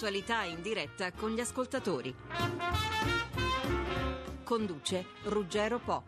L'attualità in diretta con gli ascoltatori. Conduce Ruggero Po.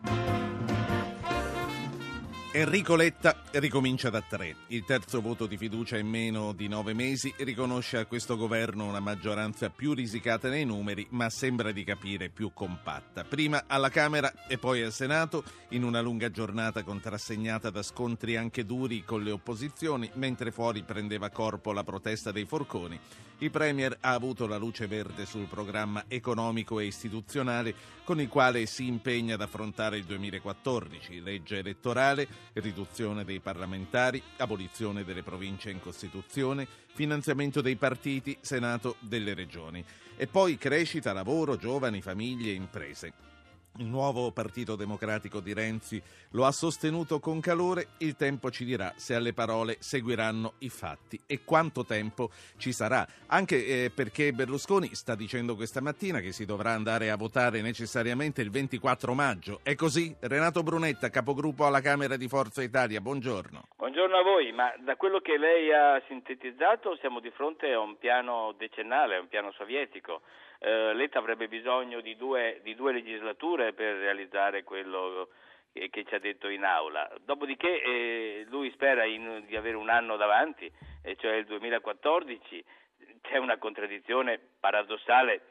Enrico Letta ricomincia da tre. Il terzo voto di fiducia in meno di nove mesi riconosce a questo governo una maggioranza più risicata nei numeri, ma sembra di capire più compatta. Prima alla Camera e poi al Senato, in una lunga giornata contrassegnata da scontri anche duri con le opposizioni, mentre fuori prendeva corpo la protesta dei forconi. Il Premier ha avuto la luce verde sul programma economico e istituzionale con il quale si impegna ad affrontare il 2014, legge elettorale, riduzione dei parlamentari, abolizione delle province in Costituzione, finanziamento dei partiti, Senato delle regioni. E poi crescita, lavoro, giovani, famiglie, imprese. Il nuovo Partito Democratico di Renzi lo ha sostenuto con calore, il tempo ci dirà se alle parole seguiranno i fatti e quanto tempo ci sarà, anche eh, perché Berlusconi sta dicendo questa mattina che si dovrà andare a votare necessariamente il 24 maggio. È così? Renato Brunetta, capogruppo alla Camera di Forza Italia, buongiorno. Buongiorno a voi, ma da quello che lei ha sintetizzato siamo di fronte a un piano decennale, a un piano sovietico. Eh, Letta avrebbe bisogno di due, di due legislature per realizzare quello che, che ci ha detto in aula. Dopodiché eh, lui spera in- di avere un anno davanti, e cioè il 2014. C'è una contraddizione paradossale,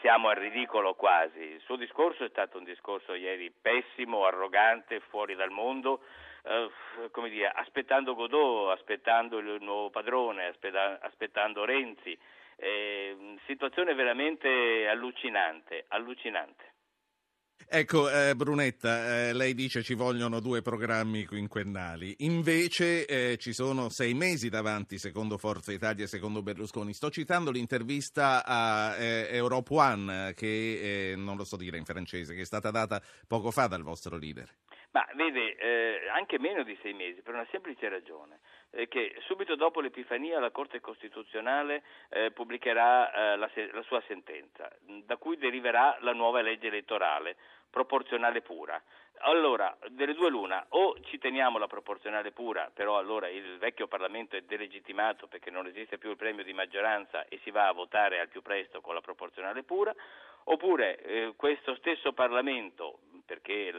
siamo al ridicolo quasi. Il suo discorso è stato un discorso ieri pessimo, arrogante, fuori dal mondo. eh, come dire, aspettando Godot, aspettando il nuovo padrone, aspetta- aspettando Renzi, eh, situazione veramente allucinante, allucinante. Ecco, eh, Brunetta, eh, lei dice ci vogliono due programmi quinquennali, invece eh, ci sono sei mesi davanti, secondo Forza Italia e secondo Berlusconi. Sto citando l'intervista a eh, Europe One, che eh, non lo so dire in francese, che è stata data poco fa dal vostro leader. Ma vede, eh, anche meno di sei mesi, per una semplice ragione, che subito dopo l'Epifania la Corte Costituzionale eh, pubblicherà eh, la, la sua sentenza, da cui deriverà la nuova legge elettorale, proporzionale pura. Allora, delle due l'una, o ci teniamo la proporzionale pura, però allora il vecchio Parlamento è delegittimato perché non esiste più il premio di maggioranza e si va a votare al più presto con la proporzionale pura, oppure eh, questo stesso Parlamento, perché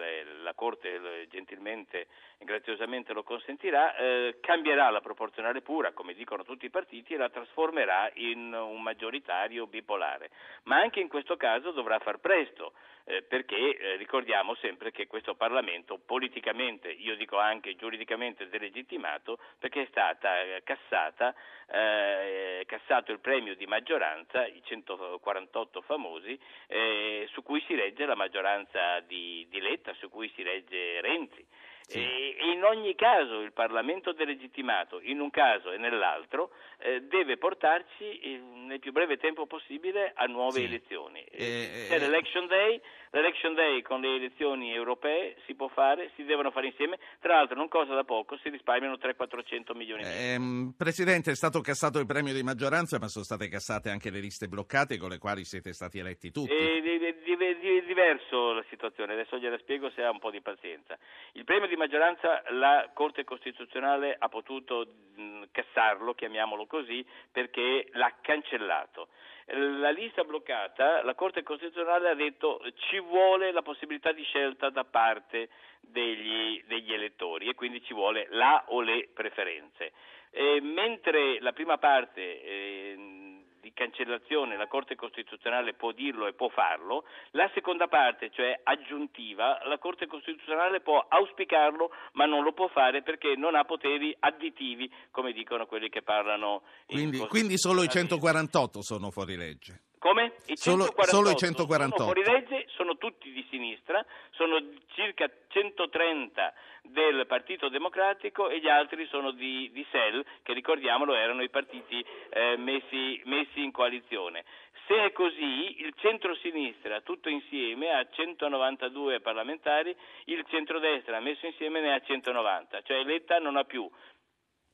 la Corte gentilmente e graziosamente lo consentirà, eh, cambierà la proporzionale pura, come dicono tutti i partiti, e la trasformerà in un maggioritario bipolare. Ma anche in questo caso dovrà far presto, eh, perché eh, ricordiamo sempre che questo Parlamento politicamente, io dico anche giuridicamente delegittimato, perché è stata eh, cassata, eh, cassato il premio di maggioranza, i 148 famosi, eh, su cui si regge la maggioranza di, di Letta, su cui si regge Renzi. E, e in ogni caso il Parlamento delegittimato, in un caso e nell'altro, eh, deve portarci eh, nel più breve tempo possibile a nuove Sì. elezioni. Eh, C'è eh, l'election day, l'election day con le elezioni europee si può fare, si devono fare insieme, tra l'altro non cosa da poco, si risparmiano 300-400 milioni di euro. Ehm, Presidente, è stato cassato il premio di maggioranza, ma sono state cassate anche le liste bloccate con le quali siete stati eletti tutti. Di- diverso la situazione, adesso gliela spiego se ha un po' di pazienza. Il premio di maggioranza la Corte Costituzionale ha potuto mh, cassarlo, chiamiamolo così, perché l'ha cancellato. La lista bloccata, la Corte Costituzionale ha detto ci vuole la possibilità di scelta da parte degli, degli elettori e quindi ci vuole la o le preferenze. Eh, mentre la prima parte eh, di cancellazione la Corte Costituzionale può dirlo e può farlo, la seconda parte, cioè aggiuntiva, la Corte Costituzionale può auspicarlo ma non lo può fare perché non ha poteri additivi, come dicono quelli che parlano in Quindi, quindi solo i 148 sono fuori legge. Come? I Solo- 148 solo i 148. Sono fuori legge, sono tutti di sinistra, sono circa 130 del Partito Democratico e gli altri sono di, di SEL, che ricordiamolo erano i partiti eh, messi, messi in coalizione. Se è così, il centro-sinistra tutto insieme ha 192 parlamentari, il centrodestra messo insieme ne ha 190, cioè Letta non ha più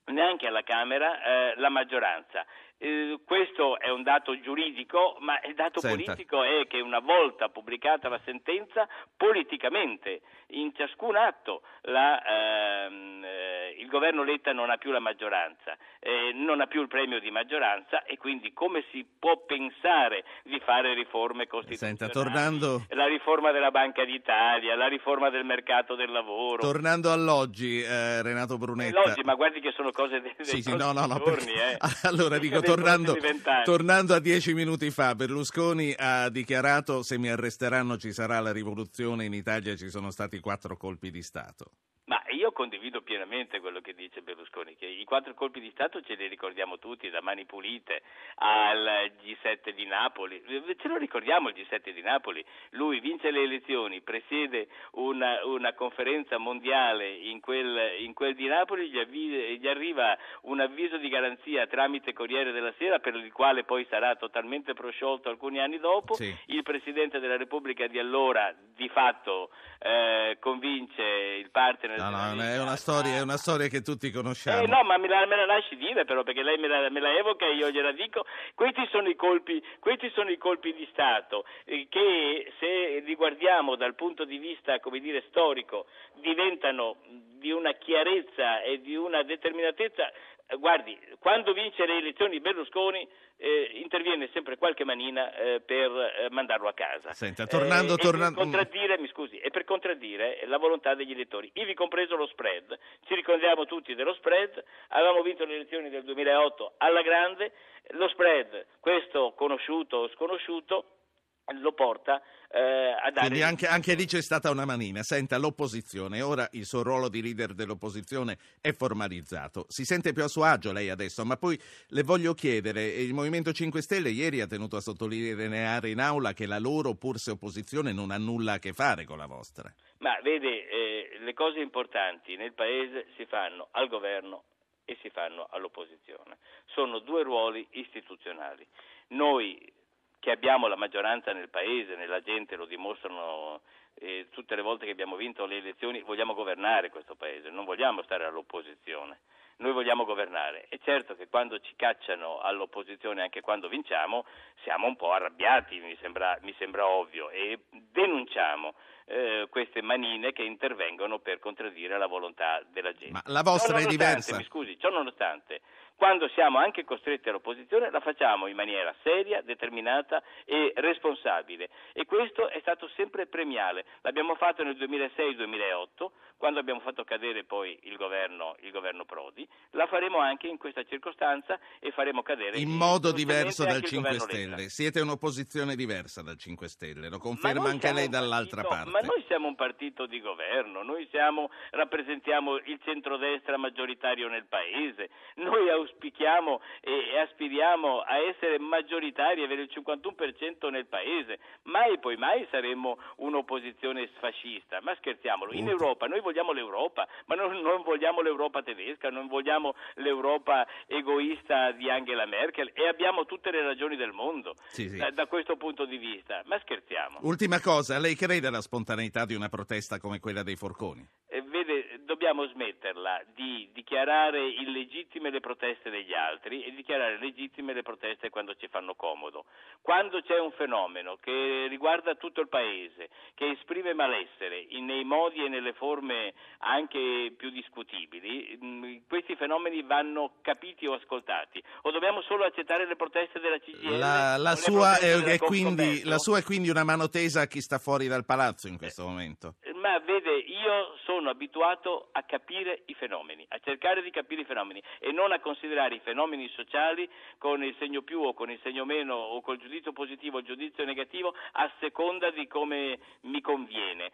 neanche alla Camera eh, la maggioranza. Eh, questo è un dato giuridico, ma il dato Senta. politico è che una volta pubblicata la sentenza, politicamente in ciascun atto la, ehm, eh, il governo Letta non ha più la maggioranza, eh, non ha più il premio di maggioranza e quindi come si può pensare di fare riforme costituzionali? Senta, tornando- La riforma della Banca d'Italia, la riforma del mercato del lavoro. Tornando all'oggi, eh, Renato Brunetta. l'oggi, ma guardi che sono cose dei, dei Sì, sì, no, no, no, giorni, perché- eh. allora dico, tornando, tornando a dieci minuti fa, Berlusconi ha dichiarato se mi arresteranno ci sarà la rivoluzione, in Italia ci sono stati quattro colpi di Stato. Ma io condivido pienamente quello che dice Berlusconi, che i quattro colpi di Stato ce li ricordiamo tutti, da Mani Pulite al G7 di Napoli, ce lo ricordiamo il G7 di Napoli, lui vince le elezioni, presiede una, una conferenza mondiale in quel, in quel di Napoli, gli, avvi- gli arriva un avviso di garanzia tramite Corriere della Sera per il quale poi sarà totalmente prosciolto alcuni anni dopo, Sì. il Presidente della Repubblica di allora di fatto eh, convince il partner No, no, Lega è una storia, è una storia che tutti conosciamo. eh, no, ma me la, me la lasci dire però, perché lei me la, me la evoca e io gliela dico. Questi sono i colpi, sono i colpi di Stato eh, che se li guardiamo dal punto di vista, dire, storico, diventano di una chiarezza e di una determinatezza. Eh, Guardi, quando vince le elezioni Berlusconi eh, interviene sempre qualche manina eh, per eh, mandarlo a casa. Senta, tornando- Eh, e tornando- per contraddire, mi scusi, e per contraddire la volontà degli elettori, ivi compreso lo spread. Ci ricordiamo tutti dello spread, avevamo vinto le elezioni del 2008 alla grande, lo spread, questo conosciuto o sconosciuto, lo porta eh, a dare... Quindi anche, anche lì c'è stata una manina. Senta, l'opposizione, ora il suo ruolo di leader dell'opposizione è formalizzato. Si sente più a suo agio lei adesso, ma poi le voglio chiedere, il Movimento 5 Stelle ieri ha tenuto a sottolineare in aula che la loro, pur se opposizione, non ha nulla a che fare con la vostra. Ma vede, eh, le cose importanti nel Paese si fanno al governo e si fanno all'opposizione. Sono due ruoli istituzionali. Noi che abbiamo la maggioranza nel Paese, nella gente, lo dimostrano eh, tutte le volte che abbiamo vinto le elezioni, vogliamo governare questo Paese, non vogliamo stare all'opposizione. Noi vogliamo governare. È certo che quando ci cacciano all'opposizione, anche quando vinciamo, siamo un po' arrabbiati, mi sembra, mi sembra ovvio, e denunciamo eh, queste manine che intervengono per contraddire la volontà della gente. Ma la vostra è diversa. Mi scusi, ciò nonostante, quando siamo anche costretti all'opposizione la facciamo in maniera seria, determinata e responsabile e questo è stato sempre premiale. L'abbiamo fatto nel 2006-2008 quando abbiamo fatto cadere poi il governo, il governo Prodi, la faremo anche in questa circostanza e faremo cadere In modo diverso dal il 5 governo Letta. Stelle. Siete un'opposizione diversa dal 5 Stelle, lo Ma conferma anche lei dall'altra partito- parte. Ma noi siamo un partito di governo, noi siamo, rappresentiamo il centrodestra maggioritario nel paese, noi auspichiamo e, aspiriamo a essere maggioritari, avere il 51% nel paese, mai poi mai saremmo un'opposizione sfascista, ma scherziamolo, in. Europa noi vogliamo l'Europa, ma non, non vogliamo l'Europa tedesca, non vogliamo l'Europa egoista di Angela Merkel e abbiamo tutte le ragioni del mondo Sì, sì. Da, da questo punto di vista, ma scherziamo. Ultima cosa, lei crede alla spontaneità di una protesta come quella dei forconi? Eh, vede, dobbiamo smetterla di dichiarare illegittime le proteste degli altri e dichiarare legittime le proteste quando ci fanno comodo. Quando c'è un fenomeno che riguarda tutto il Paese, che esprime malessere in- nei modi e nelle forme anche più discutibili, mh, questi fenomeni vanno capiti o ascoltati. O dobbiamo solo accettare le proteste della CGIL? La, la sua è, è quindi, la sua è quindi una mano tesa a chi sta fuori dal palazzo in questo momento. Ma vede, io sono abituato a capire i fenomeni, a cercare di capire i fenomeni e non a considerare i fenomeni sociali con il segno più o con il segno meno o col giudizio positivo o il giudizio negativo a seconda di come mi conviene.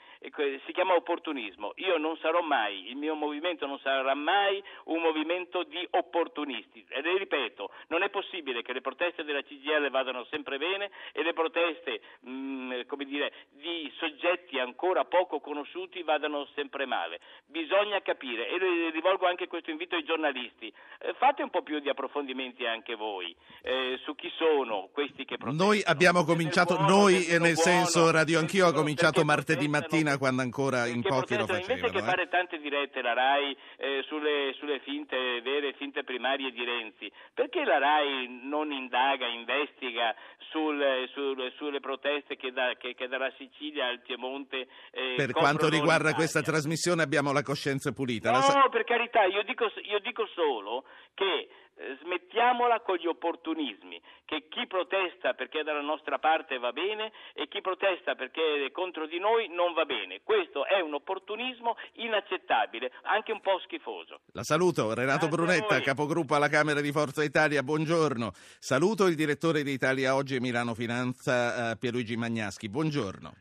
Si chiama opportunismo. Io non sarò mai, il mio movimento non sarà mai un movimento di opportunisti. E le ripeto, non è possibile che le proteste della CGL vadano sempre bene e le proteste, mh, come dire, di soggetti ancora poco conosciuti vadano sempre male. Bisogna capire, e rivolgo anche questo invito ai giornalisti, eh, fate un po' più di approfondimenti anche voi eh, su chi sono questi che protestano. Noi abbiamo cominciato, buono, noi nel sono senso buono, Radio Anch'io ha cominciato martedì mattina quando ancora in pochi lo protestano. Invece che facevano. eh. fare tante dirette la RAI eh, sulle, sulle finte vere finte primarie di Renzi, perché la RAI non indaga, investiga sul- sul- sulle proteste che, da- che- che dalla Sicilia al Piemonte eh, Per quanto riguarda questa trasmissione abbiamo la coscienza pulita. La sa- No, per carità, io dico, io dico solo che eh, smettiamola con gli opportunismi, che chi protesta perché è dalla nostra parte va bene e chi protesta perché è contro di noi non va bene. Questo è un opportunismo inaccettabile, anche un po' schifoso. La saluto, Renato Grazie Brunetta, capogruppo alla Camera di Forza Italia, buongiorno. Saluto il direttore di Italia Oggi e Milano Finanza, eh, Pierluigi Magnaschi. Buongiorno.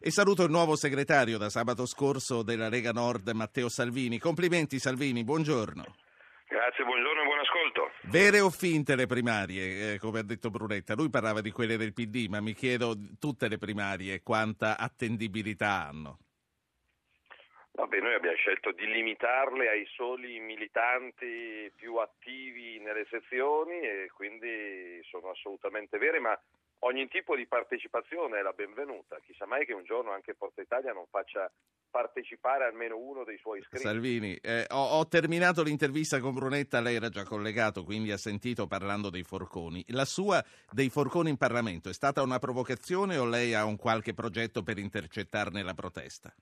E saluto il nuovo segretario da sabato scorso della Lega Nord, Matteo Salvini. Complimenti Salvini, buongiorno. Grazie, buongiorno e buon ascolto. Vere o finte le primarie, eh, come ha detto Brunetta? Lui parlava di quelle del PD, ma mi chiedo tutte le primarie quanta attendibilità hanno. Vabbè, noi abbiamo scelto di limitarle ai soli militanti più attivi nelle sezioni e quindi sono assolutamente vere, ma ogni tipo di partecipazione è la benvenuta. Chissà mai che un giorno anche Forza Italia non faccia partecipare almeno uno dei suoi iscritti. Salvini, eh, ho, ho terminato l'intervista con Brunetta, lei era già collegato, quindi ha sentito parlando dei forconi. La sua dei forconi in Parlamento è stata una provocazione o lei ha un qualche progetto per intercettarne la protesta?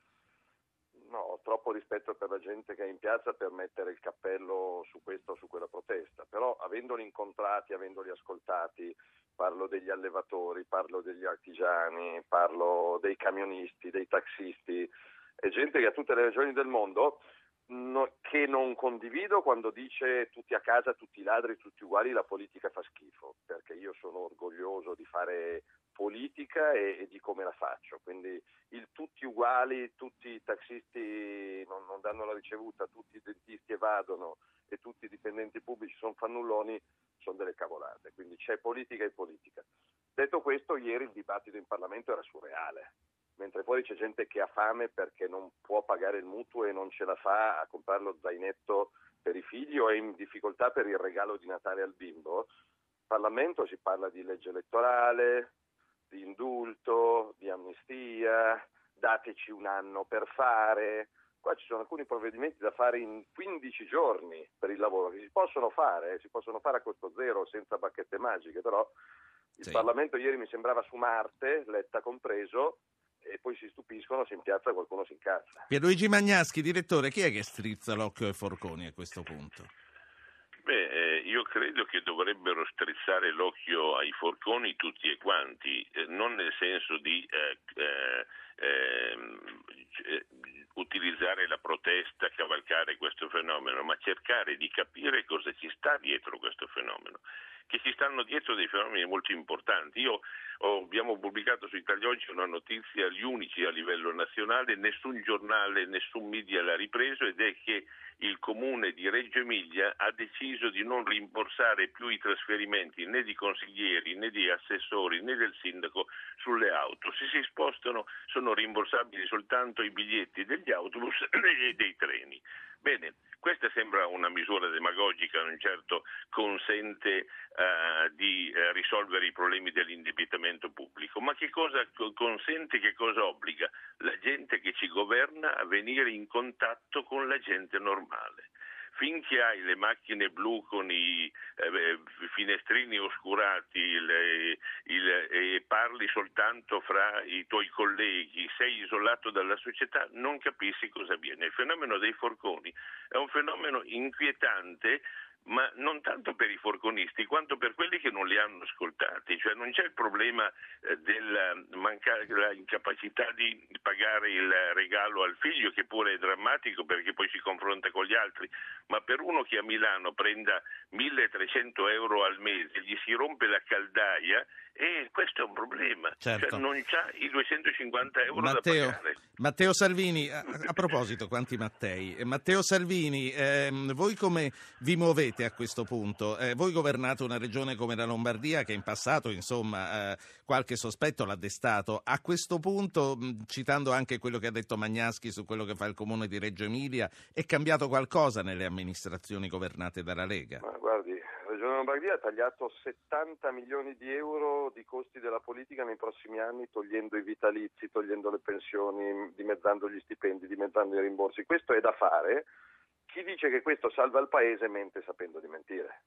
No, ho troppo rispetto per la gente che è in piazza per mettere il cappello su questa o su quella protesta, però avendoli incontrati, avendoli ascoltati, parlo degli allevatori, parlo degli artigiani, parlo dei camionisti, dei taxisti, è gente che ha tutte le ragioni del mondo no- che non condivido quando dice tutti a casa, tutti ladri, tutti uguali, la politica fa schifo, perché io sono orgoglioso di fare politica e, e di come la faccio, quindi il tutti uguali, tutti i taxisti non, non danno la ricevuta, tutti i dentisti evadono e tutti i dipendenti pubblici sono fannulloni, sono delle cavolate, quindi c'è politica e politica. Detto questo, ieri il dibattito in Parlamento era surreale, mentre fuori c'è gente che ha fame perché non può pagare il mutuo e non ce la fa a comprare lo zainetto per i figli o è in difficoltà per il regalo di Natale al bimbo. In Parlamento si parla di legge elettorale, di indulto, di amnistia, dateci un anno per fare. Qua ci sono alcuni provvedimenti da fare in 15 giorni per il lavoro, che si possono fare, eh, si possono fare a costo zero, senza bacchette magiche, però il Sì. Parlamento ieri mi sembrava su Marte, Letta compreso, e poi si stupiscono se in piazza qualcuno si incazza. Pierluigi Magnaschi, direttore, chi è che strizza l'occhio ai forconi a questo punto? Beh, eh, io credo che dovrebbero strizzare l'occhio ai forconi tutti e quanti, eh, non nel senso di eh, eh, eh, utilizzare la protesta, cavalcare questo fenomeno, ma cercare di capire cosa ci sta dietro questo fenomeno. Che ci stanno dietro dei fenomeni molto importanti. Io ho- abbiamo pubblicato su Italia Oggi una notizia, gli unici a livello nazionale, nessun giornale, nessun media l'ha ripreso ed è che il comune di Reggio Emilia ha deciso di non rimborsare più i trasferimenti né di consiglieri né di assessori né del sindaco sulle auto. Se si spostano sono rimborsabili soltanto i biglietti degli autobus e dei treni. Bene, questa sembra una misura demagogica, non certo consente eh, di eh, risolvere i problemi dell'indebitamento pubblico, ma che cosa co- consente, che cosa obbliga? La gente che ci governa a venire in contatto con la gente normale. Finché hai le macchine blu con i eh, finestrini oscurati le- il- e parli soltanto fra i tuoi colleghi, sei isolato dalla società, non capisci cosa avviene. Il fenomeno dei forconi è un fenomeno inquietante ma non tanto per i forconisti quanto per quelli che non li hanno ascoltati, cioè non c'è il problema eh, della, della incapacità di pagare il regalo al figlio che pure è drammatico perché poi si confronta con gli altri, ma per uno che a Milano prenda 1300 euro al mese, gli si rompe la caldaia e questo è un problema, Certo. cioè non c'ha i 250 euro Matteo, da pagare. Matteo Salvini, a, a proposito, quanti Mattei? Eh, Matteo Salvini, ehm, voi come vi muovete a questo punto? Eh, voi governate una regione come la Lombardia che in passato, insomma, eh, qualche sospetto l'ha destato. A questo punto, mh, citando anche quello che ha detto Magnaschi su quello che fa il comune di Reggio Emilia, è cambiato qualcosa nelle amministrazioni governate dalla Lega? Ma guardi, Regione Lombardia ha tagliato 70 milioni di euro di costi della politica nei prossimi anni, togliendo i vitalizi, togliendo le pensioni, dimezzando gli stipendi, dimezzando i rimborsi. Questo è da fare. Chi dice che questo salva il paese mente sapendo di mentire.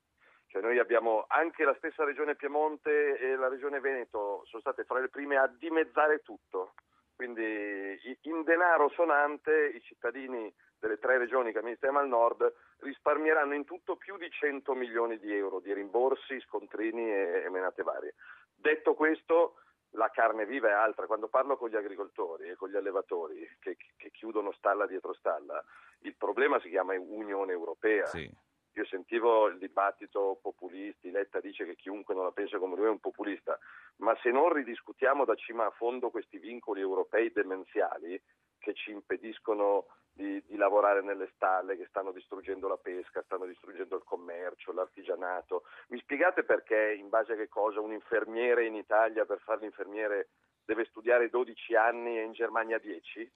Cioè noi abbiamo anche la stessa regione Piemonte e la regione Veneto sono state fra le prime a dimezzare tutto. Quindi in denaro sonante i cittadini delle tre regioni che amministriamo al nord risparmieranno in tutto più di 100 milioni di euro di rimborsi, scontrini e, e menate varie. Detto questo, la carne viva è altra. Quando parlo con gli agricoltori e con gli allevatori che, che chiudono stalla dietro stalla, il problema si chiama Unione Europea. Sì. Io sentivo il dibattito populisti, Letta dice che chiunque non la pensa come lui è un populista, ma se non ridiscutiamo da cima a fondo questi vincoli europei demenziali che ci impediscono di, di lavorare nelle stalle, che stanno distruggendo la pesca, stanno distruggendo il commercio, l'artigianato, mi spiegate perché, in base a che cosa, un infermiere in Italia per fare l'infermiere deve studiare 12 anni e in Germania 10?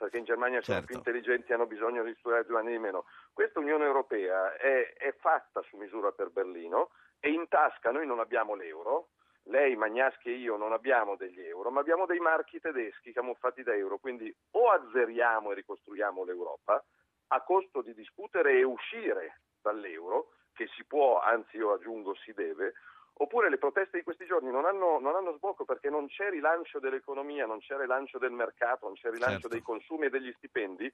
perché in Germania sono Certo. più intelligenti e hanno bisogno di studiare due anni di meno. Questa Unione Europea è, è fatta su misura per Berlino e in tasca noi non abbiamo l'euro, lei, Magnaschi e io non abbiamo degli euro, ma abbiamo dei marchi tedeschi camuffati da euro, quindi o azzeriamo e ricostruiamo l'Europa a costo di discutere e uscire dall'euro, che si può, anzi io aggiungo si deve, Oppure le proteste di questi giorni non hanno, non hanno sbocco perché non c'è rilancio dell'economia, non c'è rilancio del mercato, non c'è rilancio Certo. dei consumi e degli stipendi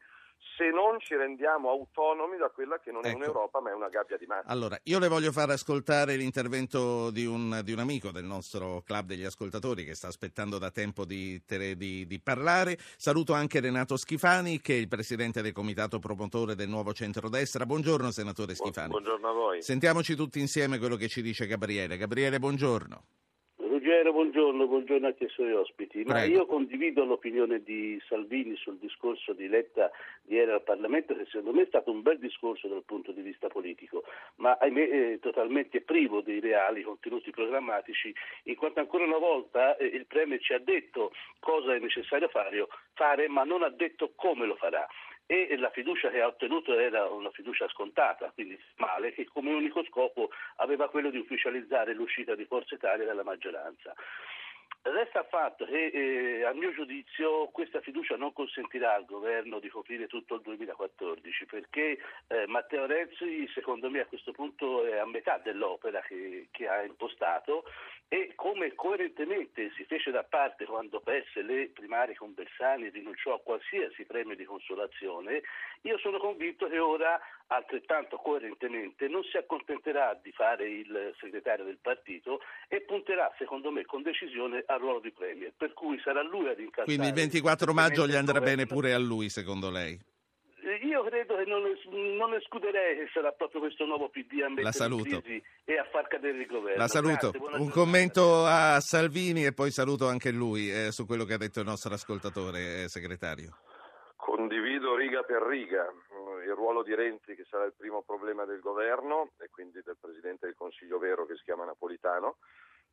se non ci rendiamo autonomi da quella che non è Ecco. un'Europa ma è una gabbia di massa. Allora, io le voglio far ascoltare l'intervento di un, di un amico del nostro club degli ascoltatori che sta aspettando da tempo di, di- di parlare. Saluto anche Renato Schifani, che è il presidente del comitato promotore del nuovo centrodestra. Buongiorno, senatore Schifani. Buongiorno a voi. Sentiamoci tutti insieme quello che ci dice Gabriele. Gabriele, buongiorno. Ruggero, buongiorno, buongiorno anche ai suoi ospiti. Ma Prego. io condivido l'opinione di Salvini sul discorso di Letta di ieri al Parlamento, che secondo me è stato un bel discorso dal punto di vista politico, ma ahimè eh, totalmente privo dei reali contenuti programmatici, in quanto ancora una volta eh, il Premier ci ha detto cosa è necessario fare, fare, ma non ha detto come lo farà e la fiducia che ha ottenuto era una fiducia scontata, quindi male, che come unico scopo aveva quello di ufficializzare l'uscita di Forza Italia dalla maggioranza. Resta fatto che eh, a mio giudizio questa fiducia non consentirà al governo di coprire tutto il 2014 perché eh, Matteo Renzi secondo me a questo punto è a metà dell'opera che, che ha impostato e come coerentemente si fece da parte quando perse le primarie con Bersani e rinunciò a qualsiasi premio di consolazione, io sono convinto che ora altrettanto coerentemente non si accontenterà di fare il segretario del partito e punterà secondo me con decisione al ruolo di premier, per cui sarà lui ad incassare Quindi il 24 maggio gli andrà bene pure a lui, secondo lei? Io credo che non, non escluderei che sarà proprio questo nuovo PD a mettere in crisi e a far cadere il governo. La saluto. Grazie, Un giornata. commento a Salvini e poi saluto anche lui eh, su quello che ha detto il nostro ascoltatore eh, segretario. Condivido riga per riga il ruolo di Renzi che sarà il primo problema del governo e quindi del Presidente del Consiglio vero che si chiama Napolitano.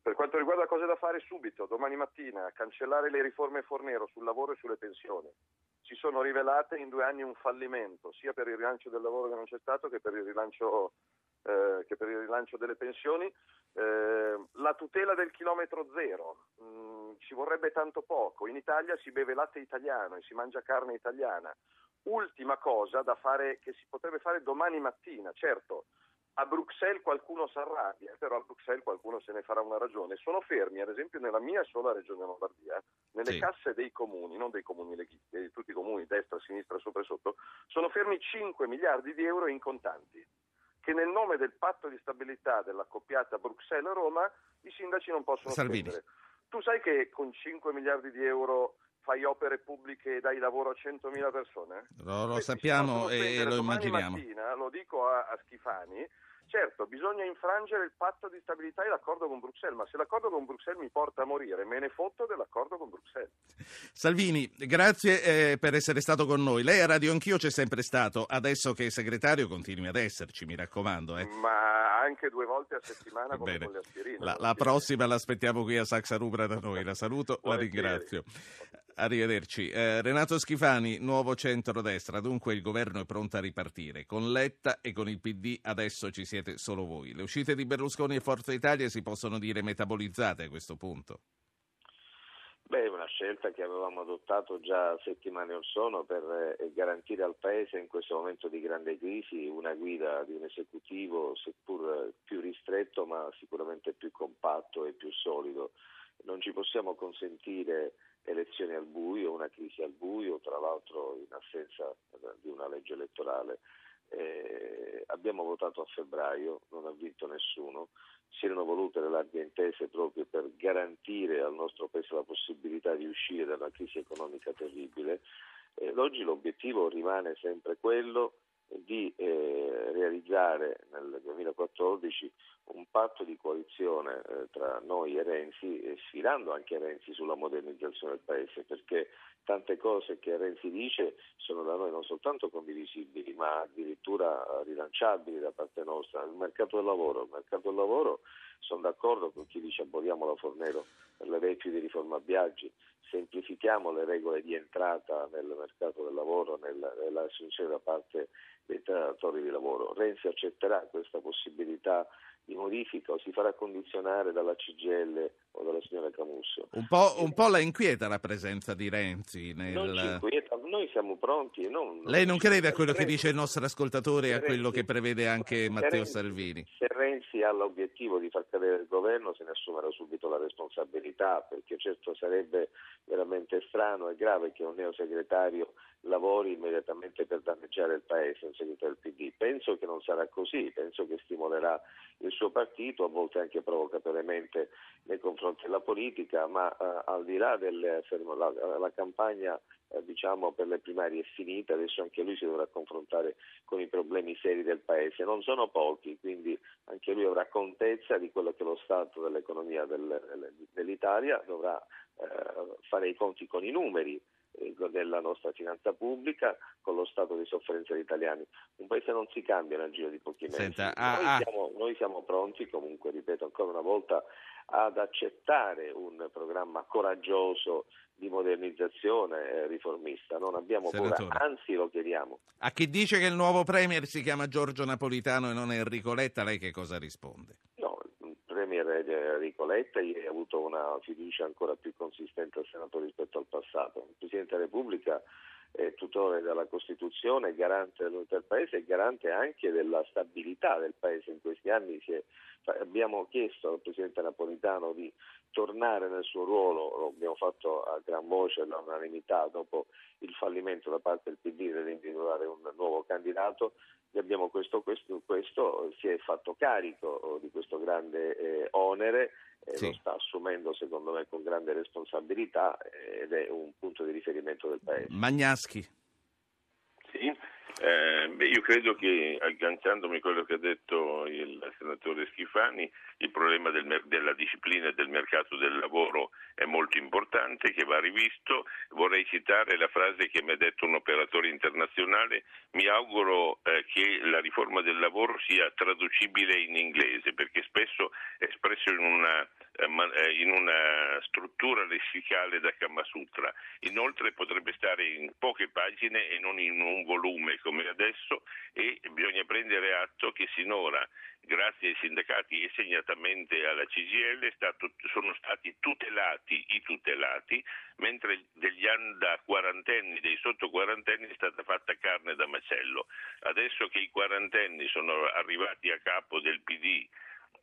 Per quanto riguarda cose da fare subito, domani mattina, cancellare le riforme Fornero sul lavoro e sulle pensioni. Si sono rivelate in due anni un fallimento, sia per il rilancio del lavoro che non c'è stato che per il rilancio, eh, che per il rilancio delle pensioni. Eh, la tutela del chilometro zero, mm, ci vorrebbe tanto poco. In Italia si beve latte italiano e si mangia carne italiana. Ultima cosa da fare che si potrebbe fare domani mattina, certo. A Bruxelles qualcuno si arrabbia, però a Bruxelles qualcuno se ne farà una ragione. Sono fermi, ad esempio, nella mia sola regione Lombardia, nelle Sì. casse dei comuni, non dei comuni leghisti, di tutti i comuni, destra, sinistra, sopra e sotto, sono fermi 5 miliardi di euro in contanti che nel nome del patto di stabilità dell'accoppiata Bruxelles-Roma i sindaci non possono Salvini. spendere. Tu sai che con 5 miliardi di euro fai opere pubbliche e dai lavoro a 100.000 persone? Lo, lo sappiamo e lo immaginiamo. mattina, lo dico a, a Schifani, certo bisogna infrangere il patto di stabilità e l'accordo con Bruxelles, ma se l'accordo con Bruxelles mi porta a morire, me ne fotto dell'accordo con Bruxelles. Salvini, grazie eh, per essere stato con noi. Lei a Radio Anch'io c'è sempre stato, adesso che è segretario continui ad esserci, mi raccomando. eh. Ma anche due volte a settimana come Bene. con le aspirine. La, la si- prossima l'aspettiamo qui a Saxa Rubra da noi. La saluto, la ringrazio. Arrivederci. Eh, Renato Schifani, nuovo centrodestra. Dunque il governo è pronto a ripartire. Con Letta e con il PD adesso ci siete solo voi. Le uscite di Berlusconi e Forza Italia si possono dire metabolizzate a questo punto. Beh, è una scelta che avevamo adottato già settimane or sono per eh, garantire al Paese in questo momento di grande crisi una guida di un esecutivo seppur più ristretto ma sicuramente più compatto e più solido. Non ci possiamo consentire elezioni al buio, una crisi al buio, tra l'altro in assenza di una legge elettorale. Eh, abbiamo votato a febbraio, non ha vinto nessuno, si erano volute le larghe intese proprio per garantire al nostro Paese la possibilità di uscire da una crisi economica terribile. Eh, oggi l'obiettivo rimane sempre quello di eh, realizzare nel 2014 un patto di coalizione eh, tra noi e Renzi, eh, sfidando anche Renzi sulla modernizzazione del Paese, perché tante cose che Renzi dice sono da noi non soltanto condivisibili, ma addirittura rilanciabili da parte nostra. Il mercato del lavoro, il mercato del lavoro sono d'accordo con chi dice aboliamo la Fornero per le vecchie di riforma Biaggi, semplifichiamo le regole di entrata nel mercato del lavoro, nel- nell'assunzione da parte dei datori di lavoro. Renzi accetterà questa possibilità di modifica o si farà condizionare dalla CGL o dalla signora Camusso? Un po', un po' la inquieta la presenza di Renzi. Nel... Non ci inquieta, noi siamo pronti. Non, Lei non crede a quello che dice il nostro ascoltatore e a quello Renzi- che prevede anche Matteo Renzi- Salvini? Se Renzi ha l'obiettivo di far cadere il governo se ne assumerà subito la responsabilità perché certo sarebbe veramente strano e grave che un neosegretario lavori immediatamente per danneggiare il Paese, un segretario del PD. Penso che non sarà così, penso che stimolerà il suo partito, a volte anche provocatoriamente nei confronti della politica, ma eh, al di là delle fermo- la, la campagna eh, diciamo per le primarie è finita, adesso anche lui si dovrà confrontare con i problemi seri del Paese. Non sono pochi, quindi anche lui avrà contezza di quello che è lo stato dell'economia del- dell'Italia, dovrà eh, fare i conti con i numeri della nostra finanza pubblica, con lo stato di sofferenza degli italiani. Un paese non si cambia nel giro di pochi mesi. Senta, ah, noi, ah. Siamo, noi siamo pronti, comunque, ripeto ancora una volta, ad accettare un programma coraggioso di modernizzazione eh, riformista. Non abbiamo paura, Senatore. anzi lo chiediamo. A chi dice che il nuovo Premier si chiama Giorgio Napolitano e non Enrico Letta, lei che cosa risponde? Enrico Letta ieri ha avuto una fiducia ancora più consistente al Senato rispetto al passato. Il Presidente della Repubblica è tutore della Costituzione, garante dell'unità del Paese e garante anche della stabilità del Paese. In questi anni è- abbiamo chiesto al Presidente Napolitano di tornare nel suo ruolo, lo abbiamo fatto a gran voce all'unanimità dopo il fallimento da parte del PD nell'individuare un nuovo candidato, abbiamo questo, questo, questo si è fatto carico di questo grande eh, onere, eh, Sì. lo sta assumendo secondo me con grande responsabilità ed è un punto di riferimento del Paese. Magnaschi. Sì, eh, beh, io credo che agganciandomi a quello che ha detto il senatore Schifani, il problema del mer- della disciplina e del mercato del lavoro è molto importante, che va rivisto. Vorrei citare la frase che mi ha detto un operatore internazionale, mi auguro eh, che la riforma del lavoro sia traducibile in inglese, perché spesso è espresso in una, eh, eh, in una struttura lessicale da Kama Sutra. Inoltre potrebbe stare in poche pagine e non in un volume come adesso e bisogna prendere atto che sinora, grazie ai sindacati e segnatamente alla CGL, stato- sono stati tutelati i tutelati, mentre degli da quarantenni, dei sotto quarantenni è stata fatta carne da macello. Adesso che i quarantenni sono arrivati a capo del PD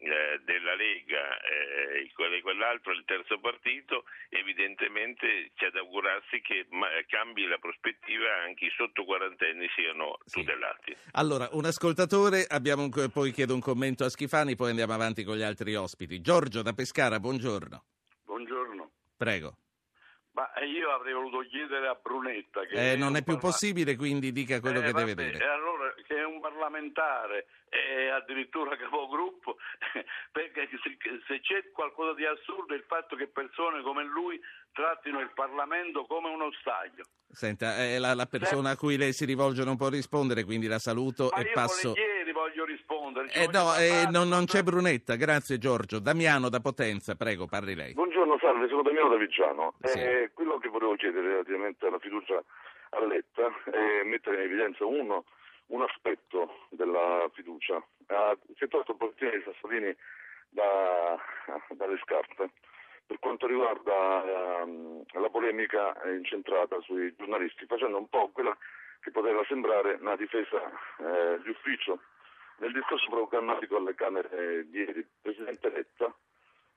eh, della Lega eh, e quell'altro il terzo partito, evidentemente c'è da augurarsi che ma, cambi la prospettiva anche i sotto quarantenni siano Sì. tutelati. Allora, un ascoltatore, abbiamo un- poi chiedo un commento a Schifani, poi andiamo avanti con gli altri ospiti. Giorgio da Pescara, buongiorno. Buongiorno. Prego. Ma eh, io avrei voluto chiedere a Brunetta che Eh, non è più parla- possibile, quindi dica quello Eh, che vabbè, deve dire. allora parlamentare e addirittura capogruppo, perché se, c'è qualcosa di assurdo è il fatto che persone come lui trattino il Parlamento come uno stadio. Senta, eh, la, la persona a cui lei si rivolge non può rispondere, quindi la saluto Ma e io passo... volentieri voglio rispondere. Eh, voglio no, eh, non, non c'è Brunetta, grazie Giorgio. Damiano da Potenza, prego, parli lei. Buongiorno, salve, sono Damiano da Viggiano. Sì. Eh, quello che volevo chiedere relativamente alla fiducia a Letta è mettere in evidenza uno, un aspetto della fiducia. Ha, si è tolto il bottino di Sassolini da- dalle scarpe per quanto riguarda ehm, la polemica incentrata sui giornalisti, facendo un po' quella che poteva sembrare una difesa eh, di ufficio nel discorso programmatico alle Camere di ieri. Il Presidente Letta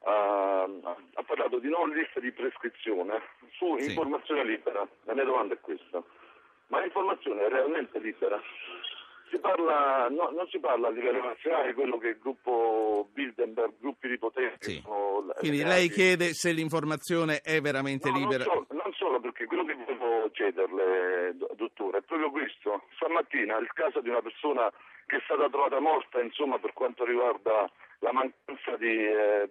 ha, ha parlato di non lista di prescrizione su Sì. informazione libera. La mia domanda è questa. Ma l'informazione è realmente libera? Si parla, no, non si parla a livello nazionale, quello che il gruppo Bilderberg, gruppi di potere... Sì. Quindi legati- lei chiede se l'informazione è veramente No, libera. Non solo, non solo, perché quello che volevo chiederle, do- dottore, è proprio questo. Stamattina il caso di una persona che è stata trovata morta, insomma, per quanto riguarda la mancanza di eh,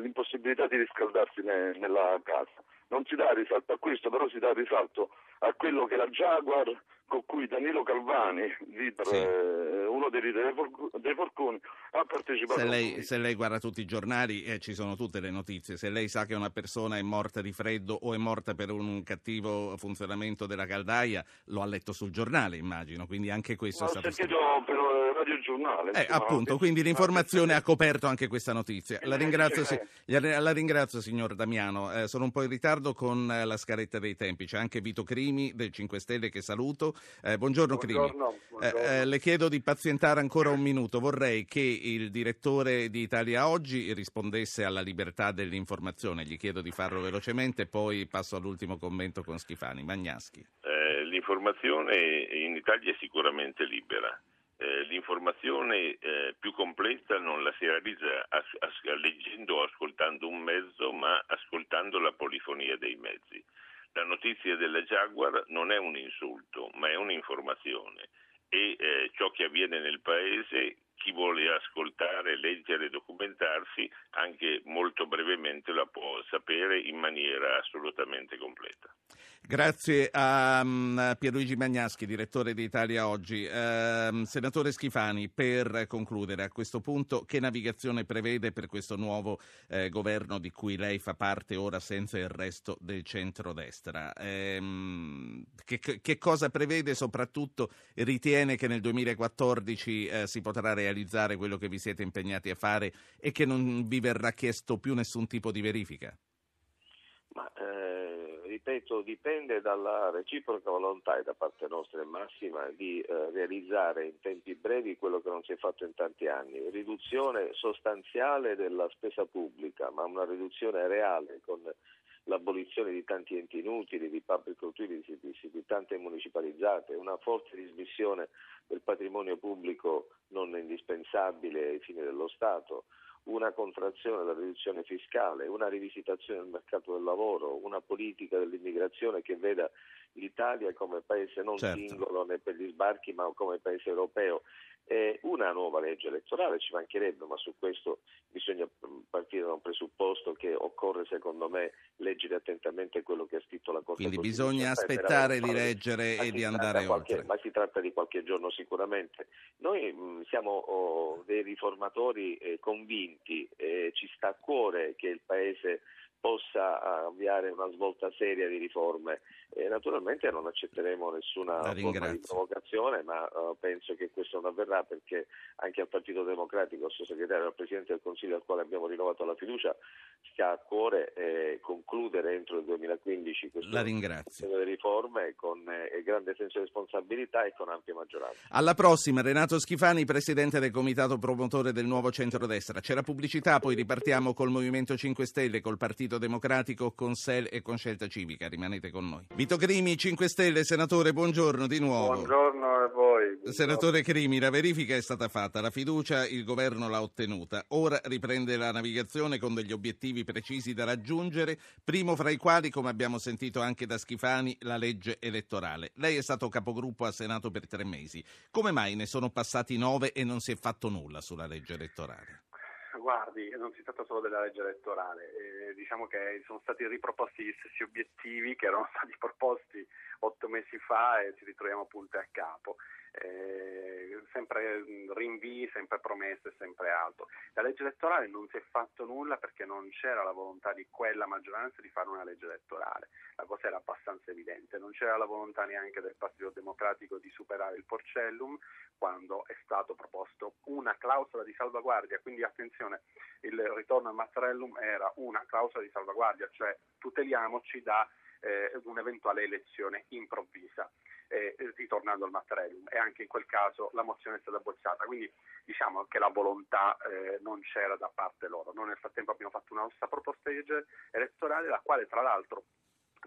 l'impossibilità di riscaldarsi ne- nella casa. Non si dà risalto a questo, però si dà risalto a quello che la Jaguar con cui Danilo Calvani, leader, Sì. eh, uno dei leader dei, Forc- dei Forconi, ha partecipato Se lei, se lei guarda tutti i giornali eh, ci sono tutte le notizie, se lei sa che una persona è morta di freddo o è morta per un cattivo funzionamento della caldaia, lo ha letto sul giornale immagino, quindi anche questo L'ho è stato sentito scritto. per eh, Radio Giornale. Eh, appunto, quindi l'informazione ha coperto anche questa notizia. La Eh, ringrazio, sì, si- la ringrazio signor Damiano. Eh, sono un po' in ritardo con eh, la scaletta dei tempi. C'è anche Vito Crimi del 5 Stelle che saluto. Eh, buongiorno, Crimi. Eh, eh, le chiedo di pazientare ancora un minuto. Vorrei che il direttore di Italia Oggi rispondesse alla libertà dell'informazione. Gli chiedo di farlo velocemente, poi passo all'ultimo commento con Schifani. Magnaschi. Eh, l'informazione in Italia è sicuramente libera. Eh, l'informazione eh, più completa non la si realizza as- as- leggendo o ascoltando un mezzo, ma ascoltando la polifonia dei mezzi. La notizia della Jaguar non è un insulto, ma è un'informazione e eh, ciò che avviene nel paese chi vuole ascoltare, leggere, documentarsi, anche molto brevemente la può sapere in maniera assolutamente completa. Grazie a um, Pierluigi Magnaschi, direttore di Italia Oggi. Ehm, senatore Schifani, per concludere a questo punto, che navigazione prevede per questo nuovo eh, governo di cui lei fa parte ora senza il resto del centrodestra? Che, che cosa prevede? Soprattutto ritiene che nel 2014 eh, si potrà realizzare quello che vi siete impegnati a fare e che non vi verrà chiesto più nessun tipo di verifica? Ma eh, ripeto, dipende dalla reciproca volontà e da parte nostra e massima di eh, realizzare in tempi brevi quello che non si è fatto in tanti anni. Riduzione sostanziale della spesa pubblica, ma una riduzione reale con l'abolizione di tanti enti inutili, di public utility, di, di tante municipalizzate, una forte dismissione del patrimonio pubblico non indispensabile ai fini dello Stato, una contrazione della riduzione fiscale, una rivisitazione del mercato del lavoro, una politica dell'immigrazione che veda l'Italia come paese non Certo. singolo né per gli sbarchi ma come paese europeo. E una nuova legge elettorale ci mancherebbe, ma su questo bisogna mm, partire da un presupposto che occorre secondo me leggere attentamente quello che ha scritto la Corte Quindi bisogna aspettare di leggere e di andare qualche- oltre. Ma si tratta di qualche giorno sicuramente. Noi mh, siamo oh, dei riformatori eh, convinti, eh, ci sta a cuore che il Paese possa avviare una svolta seria di riforme. E naturalmente non accetteremo nessuna forma di provocazione, ma uh, penso che questo non avverrà perché anche al Partito Democratico, al suo segretario, al Presidente del Consiglio al quale abbiamo rinnovato la fiducia, sta a cuore eh, concludere entro il 2015 questo delle riforme con eh, grande senso di responsabilità e con ampia maggioranza. Alla prossima, Renato Schifani, Presidente del Comitato Promotore del Nuovo Centrodestra. C'è la pubblicità, poi ripartiamo col Movimento 5 Stelle, col Partito Democratico, con SEL e con Scelta Civica. Rimanete con noi. Vito Crimi, 5 Stelle, senatore, buongiorno di nuovo. Buongiorno a voi. Buongiorno. Senatore Crimi, la verifica è stata fatta, la fiducia il governo l'ha ottenuta. Ora riprende la navigazione con degli obiettivi precisi da raggiungere, primo fra i quali, come abbiamo sentito anche da Schifani, la legge elettorale. Lei è stato capogruppo a Senato per tre mesi. Come mai ne sono passati nove e non si è fatto nulla sulla legge elettorale? Guardi, non si tratta solo della legge elettorale, eh, diciamo che sono stati riproposti gli stessi obiettivi che erano stati proposti otto mesi fa e ci ritroviamo punte a capo. Eh, sempre rinvii, sempre promesse, sempre alto. La legge elettorale non si è fatto nulla perché non c'era la volontà di quella maggioranza di fare una legge elettorale, la cosa era abbastanza evidente, non c'era la volontà neanche del Partito Democratico di superare il Porcellum quando è stato proposto una clausola di salvaguardia, quindi attenzione, il ritorno al Mattarellum era una clausola di salvaguardia, cioè tuteliamoci da eh, un'eventuale elezione improvvisa, eh, ritornando al Mattarellum e anche in quel caso la mozione è stata bocciata, quindi diciamo che la volontà eh, non c'era da parte loro. Noi nel frattempo abbiamo fatto una nostra proposta di legge elettorale, la quale tra l'altro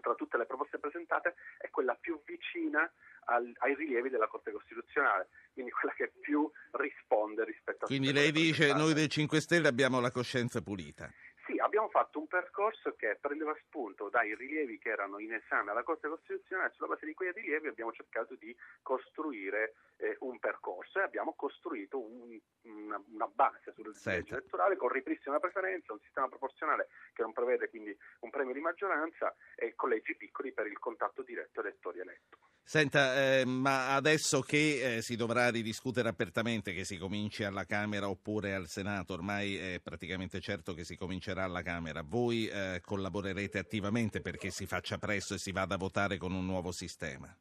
tra tutte le proposte presentate è quella più vicina al, ai rilievi della Corte Costituzionale, quindi quella che più risponde rispetto a... Quindi lei dice noi del 5 Stelle abbiamo la coscienza pulita. Sì, abbiamo fatto un percorso che prendeva spunto dai rilievi che erano in esame alla Corte Costituzionale, sulla base di quei rilievi abbiamo cercato di costruire eh, un percorso e abbiamo costruito un, una, una, base sulla legge elettorale con ripristino della preferenza, un sistema proporzionale che non prevede quindi un premio di maggioranza e collegi piccoli per il contatto diretto elettori-eletto. Senta, eh, ma adesso che eh, si dovrà ridiscutere apertamente, che si cominci alla Camera oppure al Senato, ormai è praticamente certo che si comincerà alla Camera, voi eh, collaborerete attivamente perché si faccia presto e si vada a votare con un nuovo sistema?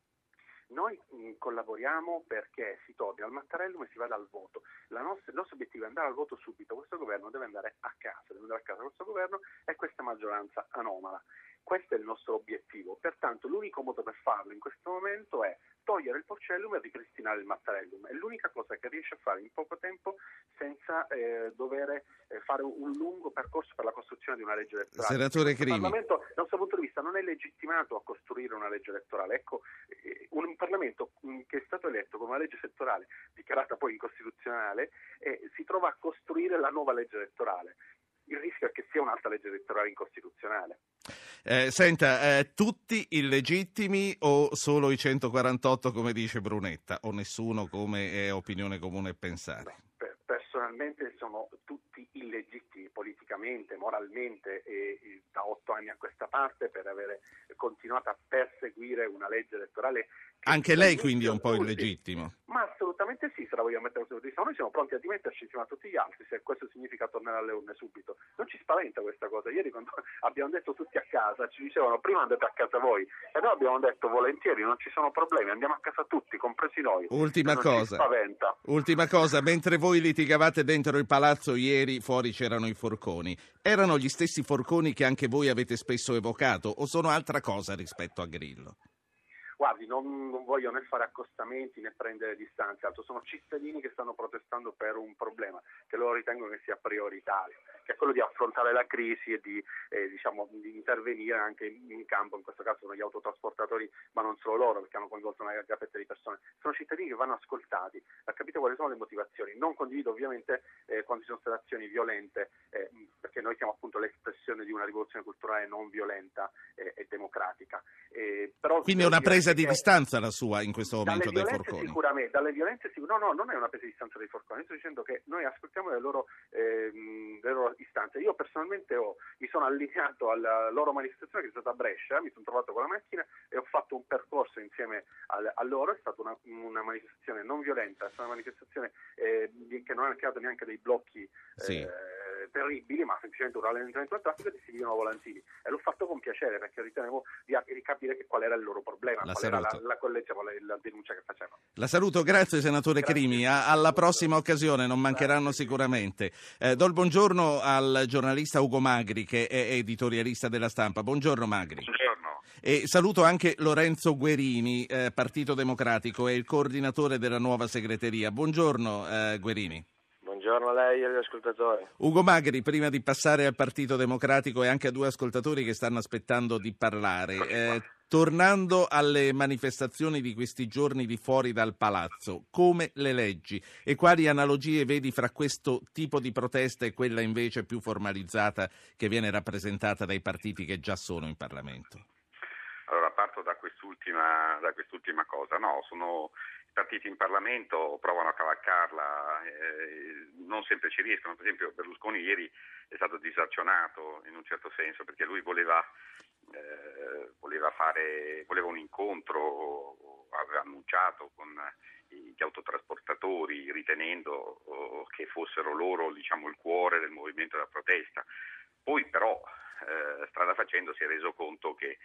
Noi mm, collaboriamo perché si torni al Mattarellum e si vada al voto. Nostra, il nostro obiettivo è andare al voto subito, questo governo deve andare a casa, deve andare a casa questo governo e questa maggioranza anomala. Questo è il nostro obiettivo, pertanto l'unico modo per farlo in questo momento è togliere il porcellum e ripristinare il mattarellum. È l'unica cosa che riesce a fare in poco tempo senza eh, dover eh, fare un lungo percorso per la costruzione di una legge elettorale. Senatore Crimi. Il Parlamento, dal nostro punto di vista, non è legittimato a costruire una legge elettorale. Ecco, eh, un Parlamento mm, che è stato eletto con una legge elettorale dichiarata poi incostituzionale eh, si trova a costruire la nuova legge elettorale il rischio è che sia un'altra legge elettorale incostituzionale. Eh, senta, eh, tutti illegittimi o solo i 148 come dice Brunetta o nessuno come è opinione comune pensare? Per, personalmente sono tutti illegittimi politicamente, moralmente e, e da otto anni a questa parte per aver continuato a perseguire una legge elettorale. Anche lei quindi è un po' illegittimo? Ma assolutamente sì, se la vogliamo mettere così. Noi siamo pronti a dimetterci insieme a tutti gli altri, se questo significa tornare alle urne subito. Non ci spaventa questa cosa. Ieri quando abbiamo detto tutti a casa, ci dicevano prima andate a casa voi e noi abbiamo detto volentieri, non ci sono problemi, andiamo a casa tutti, compresi noi. Ultima non cosa. Ultima cosa, mentre voi litigavate dentro il palazzo ieri, fuori c'erano i forconi. Erano gli stessi forconi che anche voi avete spesso evocato o sono altra cosa rispetto a Grillo? Guardi, non, non, voglio né fare accostamenti né prendere distanze, altro sono cittadini che stanno protestando per un problema che loro ritengono che sia prioritario, che è quello di affrontare la crisi e di, eh, diciamo, di intervenire anche in, in, campo, in questo caso sono gli autotrasportatori, ma non solo loro, perché hanno coinvolto una gazzetta di persone, sono cittadini che vanno ascoltati, ha capito quali sono le motivazioni. Non condivido ovviamente eh, quando ci sono state azioni violente, eh, perché noi siamo appunto l'espressione di una rivoluzione culturale non violenta eh, e democratica. Eh, però Quindi è una presa presa di distanza la sua in questo momento dai forconi? Sicuramente, dalle violenze sicuramente. No, no, non è una presa di distanza dei forconi, sto dicendo che noi ascoltiamo le loro, ehm, le loro istanze. Io personalmente ho, mi sono allineato alla loro manifestazione che è stata a Brescia, mi sono trovato con la macchina e ho fatto un percorso insieme al, a loro, è stata una, una, manifestazione non violenta, è stata una manifestazione eh, che non ha creato neanche dei blocchi. Sì. Eh, terribili, ma semplicemente un rallentamento del traffico e si dividono volantini. E l'ho fatto con piacere perché ritenevo di, di capire che qual era il loro problema, La qual era la, saluto. la, qual- diciamo, la- la denuncia che facevano. La saluto, grazie senatore Crimi. A- alla prossima occasione, non mancheranno sicuramente. Eh, do il buongiorno al giornalista Ugo Magri, che è editorialista della stampa. Buongiorno Magri. Buongiorno. E saluto anche Lorenzo Guerini, eh, Partito Democratico, è il coordinatore della nuova segreteria. Buongiorno eh, Guerini. Buongiorno a lei e agli ascoltatori. Ugo Magri, prima di passare al Partito Democratico e anche a due ascoltatori che stanno aspettando di parlare, eh, tornando alle manifestazioni di questi giorni di fuori dal palazzo, come le leggi e quali analogie vedi fra questo tipo di protesta e quella invece più formalizzata che viene rappresentata dai partiti che già sono in Parlamento? Allora parto da quest'ultima, da quest'ultima cosa. No, sono i partiti in Parlamento, provano a cavalcarla, eh, non sempre ci riescono. Per esempio Berlusconi ieri è stato disarcionato in un certo senso perché lui voleva, eh, voleva, fare, voleva un incontro, aveva annunciato con gli autotrasportatori ritenendo oh, che fossero loro diciamo, il cuore del movimento della protesta. Poi però eh, strada facendo si è reso conto che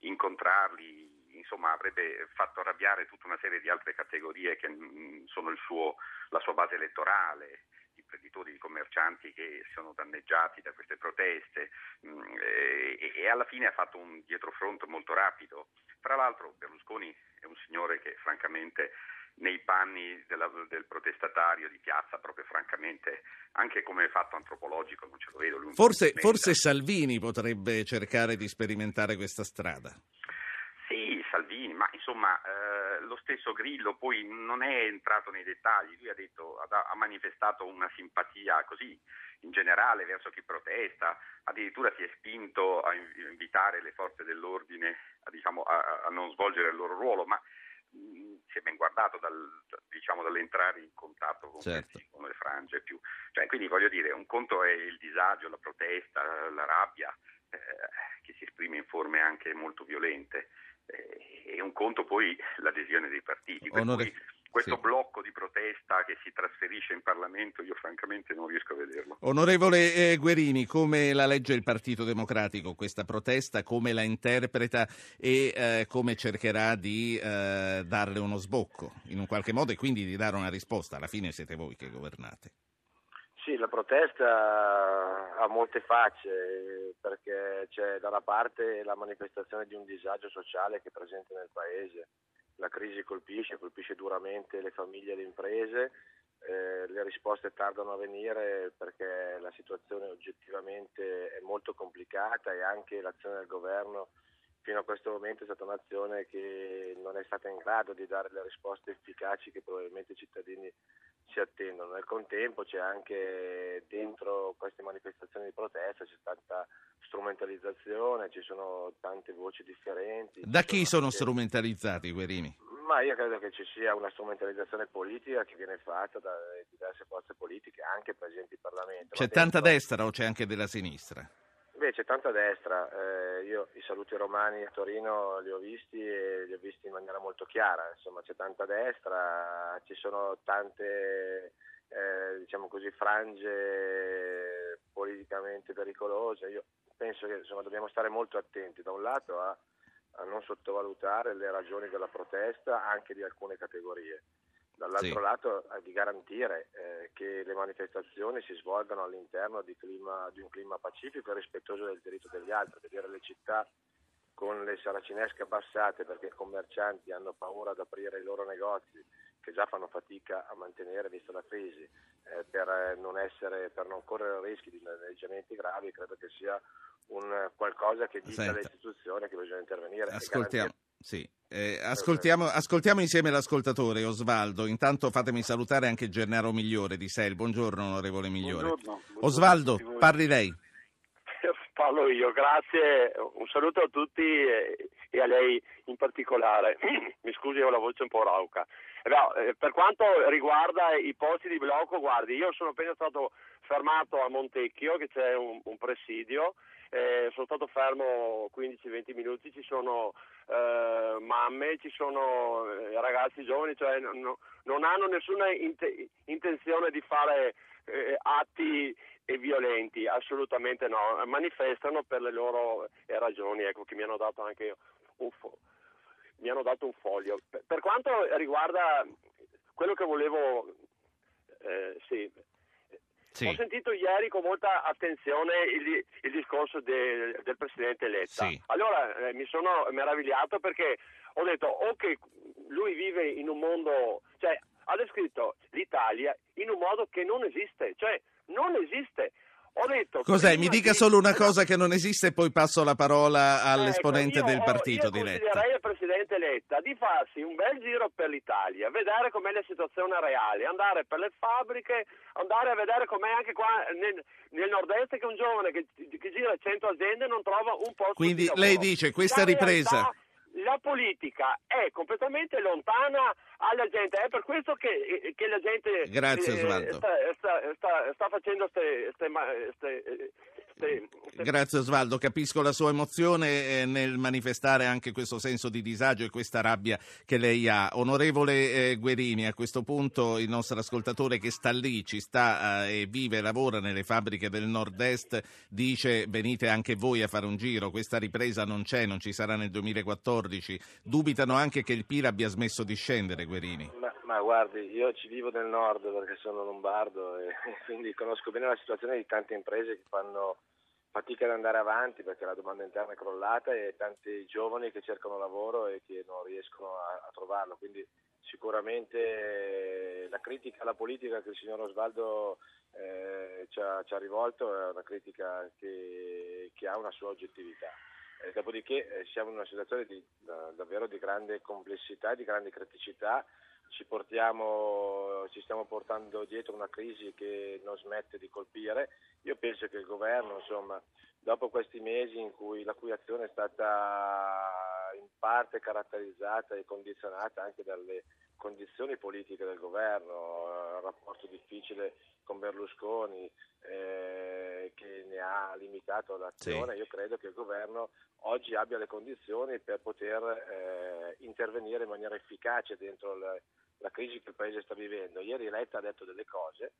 incontrarli insomma, avrebbe fatto arrabbiare tutta una serie di altre categorie che mh, sono il suo, la sua base elettorale, imprenditori, i commercianti che sono danneggiati da queste proteste mh, e, e alla fine ha fatto un dietrofront molto rapido. Tra l'altro Berlusconi è un signore che francamente nei panni della, del protestatario di piazza, proprio francamente, anche come fatto antropologico non ce lo vedo. Forse, forse Salvini potrebbe cercare di sperimentare questa strada. Sì, Salvini, ma insomma eh, lo stesso Grillo poi non è entrato nei dettagli, lui ha, detto, ha, ha manifestato una simpatia così in generale verso chi protesta, addirittura si è spinto a inv- invitare le forze dell'ordine a, diciamo, a, a non svolgere il loro ruolo, ma mh, si è ben guardato dal, diciamo, dall'entrare in contatto con, Certo. questi, con le frange più. Cioè, quindi voglio dire, un conto è il disagio, la protesta, la rabbia, che si esprime in forme anche molto violente, eh, e un conto poi l'adesione dei partiti. Per Onore- cui questo sì. blocco di protesta che si trasferisce in Parlamento io francamente non riesco a vederlo. Onorevole eh, Guerini, come la legge il Partito Democratico questa protesta, come la interpreta e eh, come cercherà di eh, darle uno sbocco in un qualche modo e quindi di dare una risposta? Alla fine siete voi che governate. Protesta ha molte facce perché c'è da una parte la manifestazione di un disagio sociale che è presente nel paese. La crisi colpisce, colpisce duramente le famiglie e le imprese, eh, le risposte tardano a venire perché la situazione oggettivamente è molto complicata e anche l'azione del governo fino a questo momento è stata un'azione che non è stata in grado di dare le risposte efficaci che probabilmente i cittadini si attendono. Nel contempo c'è anche dentro queste manifestazioni di protesta c'è tanta strumentalizzazione, ci sono tante voci differenti. Da chi sono anche- strumentalizzati, Guerini? Ma io credo che ci sia una strumentalizzazione politica che viene fatta da diverse forze politiche, anche presenti in Parlamento. C'è tanta dentro- destra o c'è anche della sinistra? Beh, c'è tanta destra. Eh, io i saluti romani a Torino li ho visti e li ho visti in maniera molto chiara. Insomma, c'è tanta destra, ci sono tante, eh, diciamo così, frange politicamente pericolose. Io penso che insomma, dobbiamo stare molto attenti, da un lato, a, a non sottovalutare le ragioni della protesta anche di alcune categorie. Dall'altro Sì. lato eh, di garantire eh, che le manifestazioni si svolgano all'interno di, clima- di un clima pacifico e rispettoso del diritto degli altri, vedere le città con le saracinesche abbassate perché i commercianti hanno paura ad aprire i loro negozi che già fanno fatica a mantenere vista la crisi eh, per, eh, non essere, per non correre rischi di danneggiamenti gravi credo che sia un qualcosa che dica alle Senta. istituzioni che bisogna intervenire Ascoltiamo. Sì. Eh, ascoltiamo, ascoltiamo insieme l'ascoltatore Osvaldo. Intanto fatemi salutare anche Gennaro Migliore di SEL. Buongiorno, onorevole Migliore. Buongiorno, buongiorno Osvaldo, parli lei. Parlo io, grazie, un saluto a tutti e, e a lei in particolare. Mi scusi, ho la voce un po' rauca. No, eh, per quanto riguarda i posti di blocco, guardi, io sono appena stato fermato a Montecchio, che c'è un, un presidio, eh, sono stato fermo 15-20 minuti, ci sono eh, mamme, ci sono eh, ragazzi giovani, cioè non, non hanno nessuna inte- intenzione di fare eh, atti e violenti, assolutamente no, manifestano per le loro eh, ragioni, ecco che mi hanno dato anche un, fo- hanno dato un foglio. Per, per quanto riguarda quello che volevo, eh, sì, Sì. ho sentito ieri con molta attenzione il, il discorso de- del Presidente Letta. Sì. Allora eh, mi sono meravigliato perché ho detto o che lui vive in un mondo, cioè ha descritto l'Italia in un modo che non esiste, cioè non esiste. Ho detto Cos'è? Mi dica di- solo una cosa che non esiste e poi passo la parola all'esponente Ecco, del partito io di Letta. consiglierei al Presidente Letta di farsi un bel giro per l'Italia, vedere com'è la situazione reale, andare per le fabbriche, andare a vedere com'è anche qua nel, nel nord-est che un giovane che, che gira 100 aziende non trova un posto Quindi di lavoro. lei dice questa ripresa... realtà- la politica è completamente lontana alla gente, è per questo che, che la gente Grazie, eh, sta, sta- sta- sta facendo ste, Grazie Osvaldo, capisco la sua emozione eh, nel manifestare anche questo senso di disagio e questa rabbia che lei ha. Onorevole eh, Guerini, a questo punto il nostro ascoltatore che sta lì, ci sta eh, e vive e lavora nelle fabbriche del nord-est, dice venite anche voi a fare un giro, questa ripresa non c'è, non ci sarà nel 2014. Dubitano anche che il PIL abbia smesso di scendere, Guerini. Ma, guardi, io ci vivo nel nord perché sono lombardo e quindi conosco bene la situazione di tante imprese che fanno fatica ad andare avanti perché la domanda interna è crollata e tanti giovani che cercano lavoro e che non riescono a, a trovarlo. Quindi sicuramente eh, la critica alla politica che il signor Osvaldo eh, ci, ha, ci ha rivolto è una critica che, che ha una sua oggettività. Eh, dopodiché eh, siamo in una situazione di, da- davvero di grande complessità, di grande criticità, ci, portiamo, ci stiamo portando dietro una crisi che non smette di colpire. Io penso che il governo, insomma, dopo questi mesi in cui la cui azione è stata in parte caratterizzata e condizionata anche dalle condizioni politiche del governo, eh, rapporto difficile con Berlusconi eh, che ne ha limitato l'azione, io credo che il governo oggi abbia le condizioni per poter eh, intervenire in maniera efficace dentro la, la crisi che il Paese sta vivendo. Ieri Letta ha detto delle cose,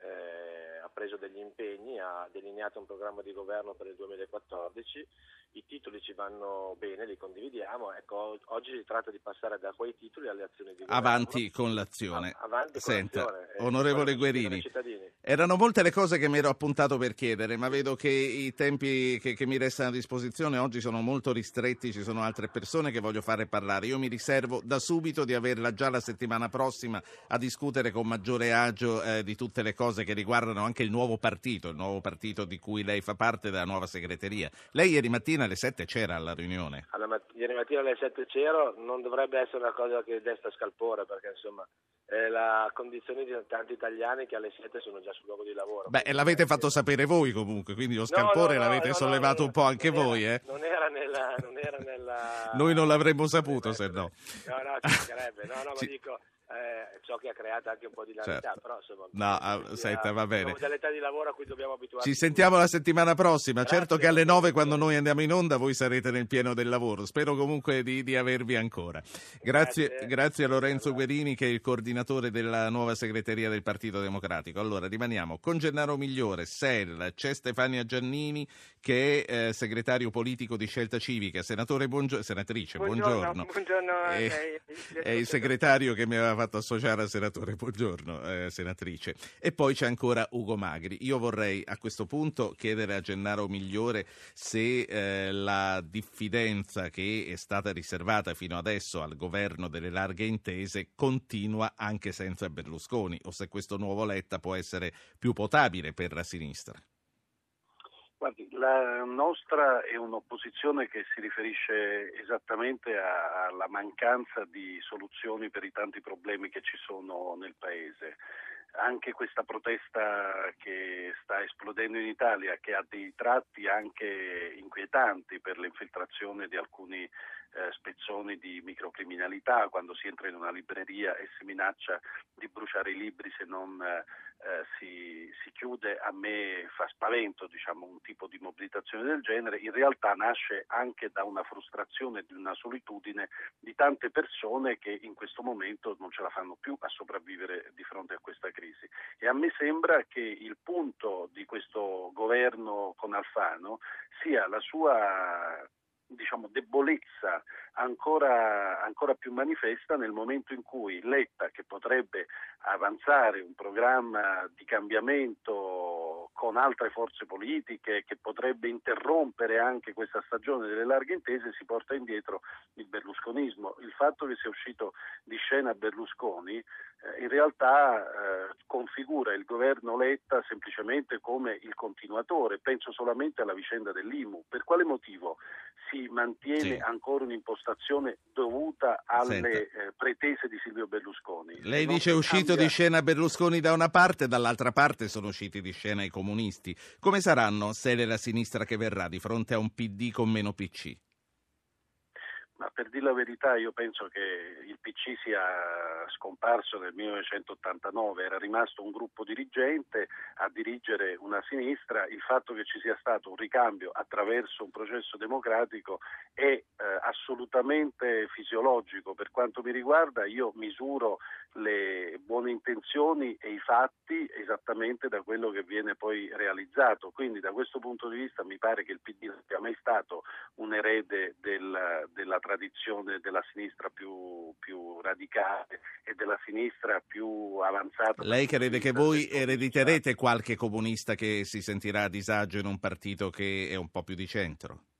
eh, preso degli impegni, ha delineato un programma di governo per il 2014, i titoli ci vanno bene, li condividiamo, ecco, oggi si tratta di passare da quei titoli alle azioni di governo. Avanti con l'azione. A- avanti con Senta, l'azione. Eh, onorevole quello che chiedono Guerini, erano molte le cose che mi ero appuntato per chiedere, ma vedo che i tempi che, che mi restano a disposizione oggi sono molto ristretti, ci sono altre persone che voglio fare parlare. Io mi riservo da subito di averla già la settimana prossima a discutere con maggiore agio eh, di tutte le cose che riguardano anche il nuovo partito, il nuovo partito di cui lei fa parte della nuova segreteria. Lei ieri mattina alle 7 c'era alla riunione. Alla mat- ieri mattina alle 7 c'ero, non dovrebbe essere una cosa che desta scalpore perché insomma è la condizione di tanti italiani che alle 7 sono già sul luogo di lavoro. Beh, l'avete fatto sapere voi comunque, quindi lo scalpore no, no, l'avete no, no, sollevato un po' anche era- voi, eh? Non era nella... Non era nella... Noi non l'avremmo saputo se no. No, no, ci mancherebbe. No, no, ma Ci- dico, eh, ciò che ha creato anche un po' di ilarità, Certo. però insomma... No, ah, senta, va bene. Età di lavoro a cui dobbiamo abituarci. Ci sentiamo la settimana prossima. Certo che alle 9 quando noi andiamo in onda voi sarete nel pieno del lavoro. Spero comunque di, di avervi ancora. Grazie, Grazie. grazie a Lorenzo Guerini che è il coordinatore della nuova segreteria del Partito Democratico. Allora rimaniamo con Gennaro Migliore, SEL, c'è Stefania Giannini che è eh, segretario politico di Scelta Civica. Senatore Buongio- senatrice, buongiorno. buongiorno a Eh, lei. È il segretario che mi aveva fatto associare al senatore. Buongiorno, eh, senatrice. E poi c'è ancora Ugo Magri. Io vorrei a questo punto chiedere a Gennaro Migliore se eh, la diffidenza che è stata riservata fino adesso al governo delle larghe intese continua anche senza Berlusconi o se questo nuovo Letta può essere più potabile per la sinistra. Guardi, la nostra è un'opposizione che si riferisce esattamente alla mancanza di soluzioni per i tanti problemi che ci sono nel Paese. Anche questa protesta che sta esplodendo in Italia, che ha dei tratti anche inquietanti per l'infiltrazione di alcuni eh, spezzoni di microcriminalità, quando si entra in una libreria e si minaccia di bruciare i libri se non eh, eh, si, si, chiude, a me fa spavento diciamo, un tipo di mobilitazione del genere, in realtà nasce anche da una frustrazione, di una solitudine di tante persone che in questo momento non ce la fanno più a sopravvivere di fronte a questa crisi. E a me sembra che il punto di questo governo con Alfano sia la sua diciamo, debolezza ancora, ancora, più manifesta nel momento in cui Letta, che potrebbe avanzare un programma di cambiamento con altre forze politiche, che potrebbe interrompere anche questa stagione delle larghe intese, si porta indietro il berlusconismo. Il fatto che sia uscito di scena Berlusconi in realtà eh, configura il governo Letta semplicemente come il continuatore, penso solamente alla vicenda dell'IMU. Per quale motivo si mantiene sì. ancora un'impostazione dovuta alle eh, pretese di Silvio Berlusconi? Lei dice è uscito cambia... di scena Berlusconi da una parte, dall'altra parte sono usciti di scena i comunisti. Come saranno se è la sinistra che verrà di fronte a un PD con meno PC? Ma per dire la verità io penso che il PC sia scomparso nel 1989, era rimasto un gruppo dirigente a dirigere una sinistra, il fatto che ci sia stato un ricambio attraverso un processo democratico è eh, assolutamente fisiologico. Per quanto mi riguarda io misuro le buone intenzioni e i fatti esattamente da quello che viene poi realizzato. Quindi da questo punto di vista mi pare che il PD non sia mai stato un erede del, della tradizione della sinistra più, più, radicale e della sinistra più avanzata. Lei crede che voi erediterete qualche comunista che si sentirà a disagio in un partito che è un po' più di centro?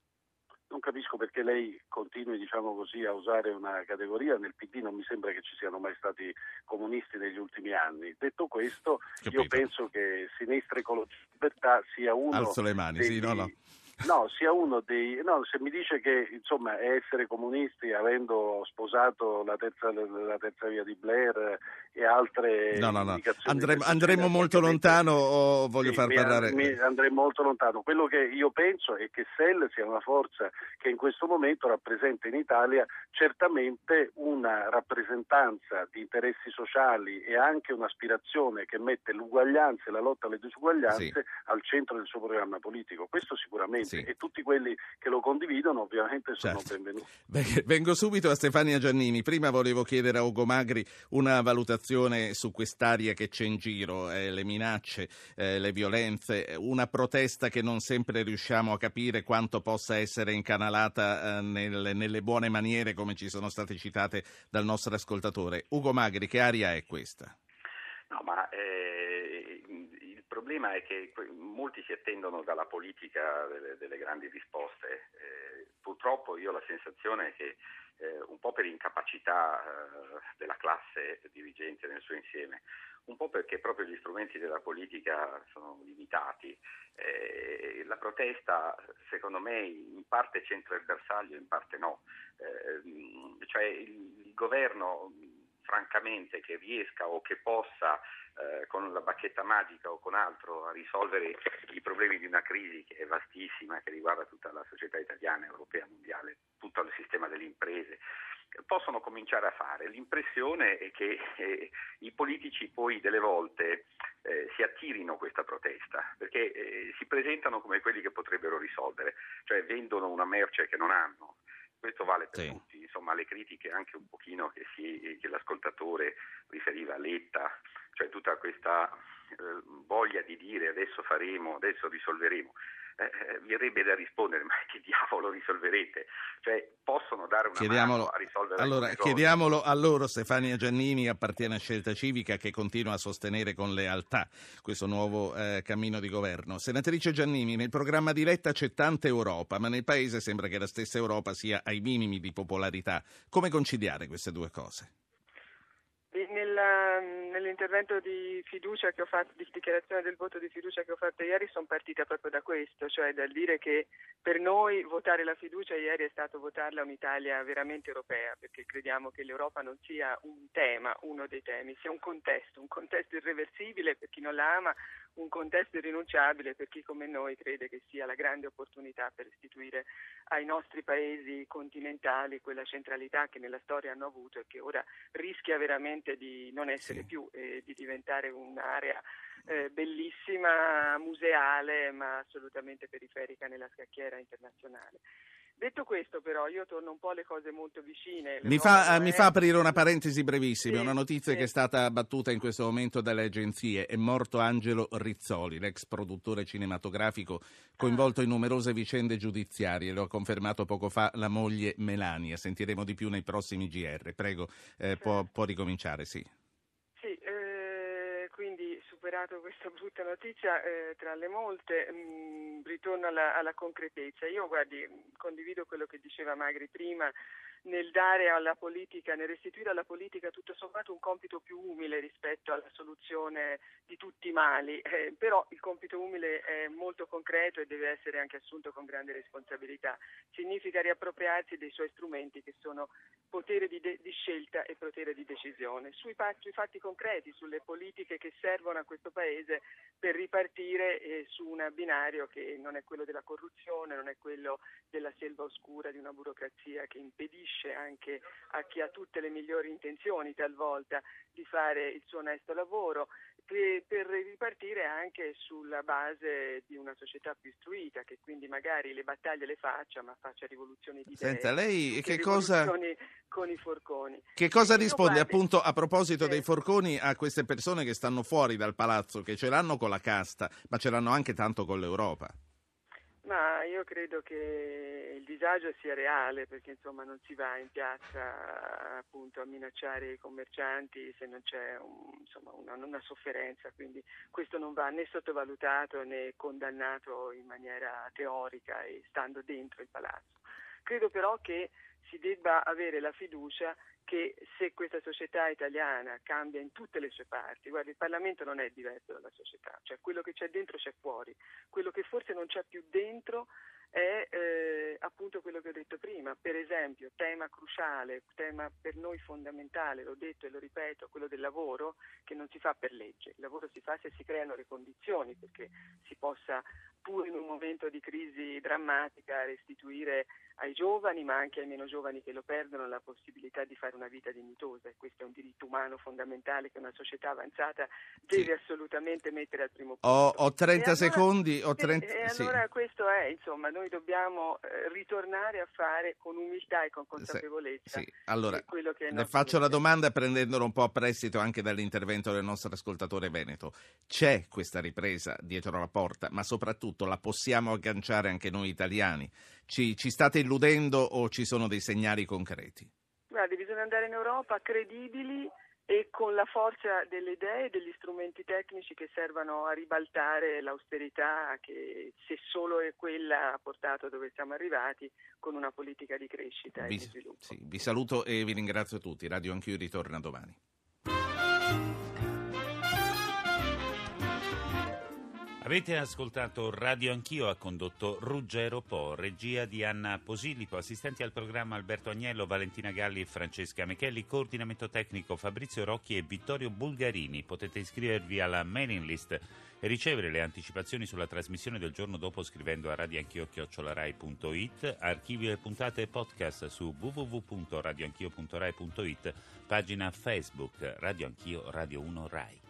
Non capisco perché lei continui diciamo così, a usare una categoria, nel PD non mi sembra che ci siano mai stati comunisti negli ultimi anni. Detto questo, Capito. io penso che Sinistra Ecologia Libertà sia uno Alzo le mani, degli, sì, no, no. No, sia uno dei. No, se mi dice che insomma essere comunisti avendo sposato la terza, la terza via di Blair e altre. No, no, no. Andremo, andremo molto lontano o voglio sì, far parlare. Mi andremo molto lontano. Quello che io penso è che SEL sia una forza che in questo momento rappresenta in Italia certamente una rappresentanza di interessi sociali e anche un'aspirazione che mette l'uguaglianza e la lotta alle disuguaglianze Sì. al centro del suo programma politico. Questo sicuramente. Sì. E tutti quelli che lo condividono ovviamente sono Certo. benvenuti. Vengo subito a Stefania Giannini. Prima volevo chiedere a Ugo Magri una valutazione su quest'aria che c'è in giro, eh, le minacce, eh, le violenze, una protesta che non sempre riusciamo a capire quanto possa essere incanalata eh, nel- nelle buone maniere come ci sono state citate dal nostro ascoltatore. Ugo Magri, che aria è questa? No, ma eh, il problema è che molti si attendono dalla politica delle, delle grandi risposte. Eh, purtroppo io ho la sensazione che eh, un po' per incapacità eh, della classe dirigente nel suo insieme, un po' perché proprio gli strumenti della politica sono limitati. Eh, la protesta, secondo me, in parte c'entra il bersaglio, in parte no. Eh, cioè il, il governo, francamente, che riesca o che possa eh, con la bacchetta magica o con altro a risolvere i problemi di una crisi che è vastissima, che riguarda tutta la società italiana, europea, mondiale, tutto il sistema delle imprese, possono cominciare a fare. L'impressione è che eh, i politici poi delle volte eh, si attirino questa protesta perché eh, si presentano come quelli che potrebbero risolvere, cioè vendono una merce che non hanno. Questo vale per Sì. tutti, insomma le critiche anche un pochino che, si, che l'ascoltatore riferiva a Letta, cioè tutta questa eh, voglia di dire adesso faremo, adesso risolveremo. Eh, eh, verrebbe da rispondere, ma che diavolo risolverete? Cioè, possono dare una Chiediamolo, a risolvere allora, chiediamolo a loro, Stefania Giannini appartiene a Scelta Civica che continua a sostenere con lealtà questo nuovo eh, cammino di governo. Senatrice Giannini, nel programma di Letta c'è tanta Europa, ma nel Paese sembra che la stessa Europa sia ai minimi di popolarità. Come conciliare queste due cose? Nella- nell'intervento di fiducia che ho fatto, di dichiarazione del voto di fiducia che ho fatto ieri, sono partita proprio da questo, cioè dal dire che per noi votare la fiducia ieri è stato votarla un'Italia veramente europea, perché crediamo che l'Europa non sia un tema, uno dei temi, sia un contesto, un contesto irreversibile per chi non la ama, un contesto irrinunciabile per chi come noi crede che sia la grande opportunità per restituire ai nostri paesi continentali quella centralità che nella storia hanno avuto e che ora rischia veramente di non essere più e di diventare un'area eh, bellissima, museale, ma assolutamente periferica nella scacchiera internazionale. Detto questo, però, io torno un po' alle cose molto vicine. Mi fa, è... mi fa, aprire una parentesi brevissima, Sì, una notizia sì. che è stata battuta in questo momento dalle agenzie. È morto Angelo Rizzoli, l'ex produttore cinematografico coinvolto in numerose vicende giudiziarie. Lo ha confermato poco fa la moglie Melania. Sentiremo di più nei prossimi GR. Prego, eh, può, può ricominciare, sì. Sì, eh, superato questa brutta notizia, eh, tra le molte, mh, ritorno alla, alla concretezza. Io, guardi, condivido quello che diceva Magri prima nel dare alla politica, nel restituire alla politica tutto sommato un compito più umile rispetto alla soluzione di tutti i mali, eh, però il compito umile è molto concreto e deve essere anche assunto con grande responsabilità. Significa riappropriarsi dei suoi strumenti che sono potere di, de- di scelta e potere di decisione. Sui, pa- sui fatti concreti, sulle politiche che servono a questo Paese per ripartire eh, su un binario che non è quello della corruzione, non è quello della selva oscura di una burocrazia che impedisce anche a chi ha tutte le migliori intenzioni talvolta di fare il suo onesto lavoro, per, ripartire anche sulla base di una società più istruita che quindi magari le battaglie le faccia ma faccia rivoluzioni di idee. Senta, lei che cosa- con i forconi. Che cosa risponde guardi, appunto a proposito dei forconi a queste persone che stanno fuori dal palazzo, che ce l'hanno con la casta, ma ce l'hanno anche tanto con l'Europa? Ma io credo che il disagio sia reale perché insomma non si va in piazza appunto a minacciare i commercianti se non c'è un- insomma, una, una sofferenza, quindi questo non va né sottovalutato né condannato in maniera teorica e stando dentro il palazzo. Credo però che si debba avere la fiducia che se questa società italiana cambia in tutte le sue parti, guardi, il Parlamento non è diverso dalla società, cioè quello che c'è dentro c'è fuori, quello che forse non c'è più dentro è eh, appunto quello che ho detto prima, per esempio tema cruciale, tema per noi fondamentale, l'ho detto e lo ripeto, quello del lavoro che non si fa per legge, il lavoro si fa se si creano le condizioni perché si possa pur in un momento di crisi drammatica restituire ai giovani ma anche ai meno giovani che lo perdono la possibilità di fare una vita dignitosa e questo è un diritto umano fondamentale che una società avanzata deve assolutamente mettere al primo posto. Ho, ho 30 E allora- secondi, ho e- 30... E, sì. allora questo è, insomma, noi dobbiamo eh, ritornare a fare con umiltà e con consapevolezza Sì, allora, quello che è le faccio la domanda prendendolo un po' a prestito anche dall'intervento del nostro ascoltatore Veneto. C'è questa ripresa dietro la porta, ma soprattutto la possiamo agganciare anche noi italiani? Ci, ci state illudendo o ci sono dei segnali concreti? Guardi, bisogna andare in Europa credibili e con la forza delle idee e degli strumenti tecnici che servano a ribaltare l'austerità che se solo è quella ha portato dove siamo arrivati con una politica di crescita Vi, e di sviluppo. sì, vi saluto e vi ringrazio tutti. Radio Anch'io ritorna domani. Avete ascoltato Radio Anch'io, ha condotto Ruggero Po, regia di Anna Posillipo, assistenti al programma Alberto Agnello, Valentina Galli e Francesca Mechelli, coordinamento tecnico Fabrizio Rocchi e Vittorio Bulgarini. Potete iscrivervi alla mailing list e ricevere le anticipazioni sulla trasmissione del giorno dopo scrivendo a radioanchio.it, archivio e puntate e podcast su www.radioanchio.rai.it, pagina Facebook Radio Anch'io Radio 1 Rai.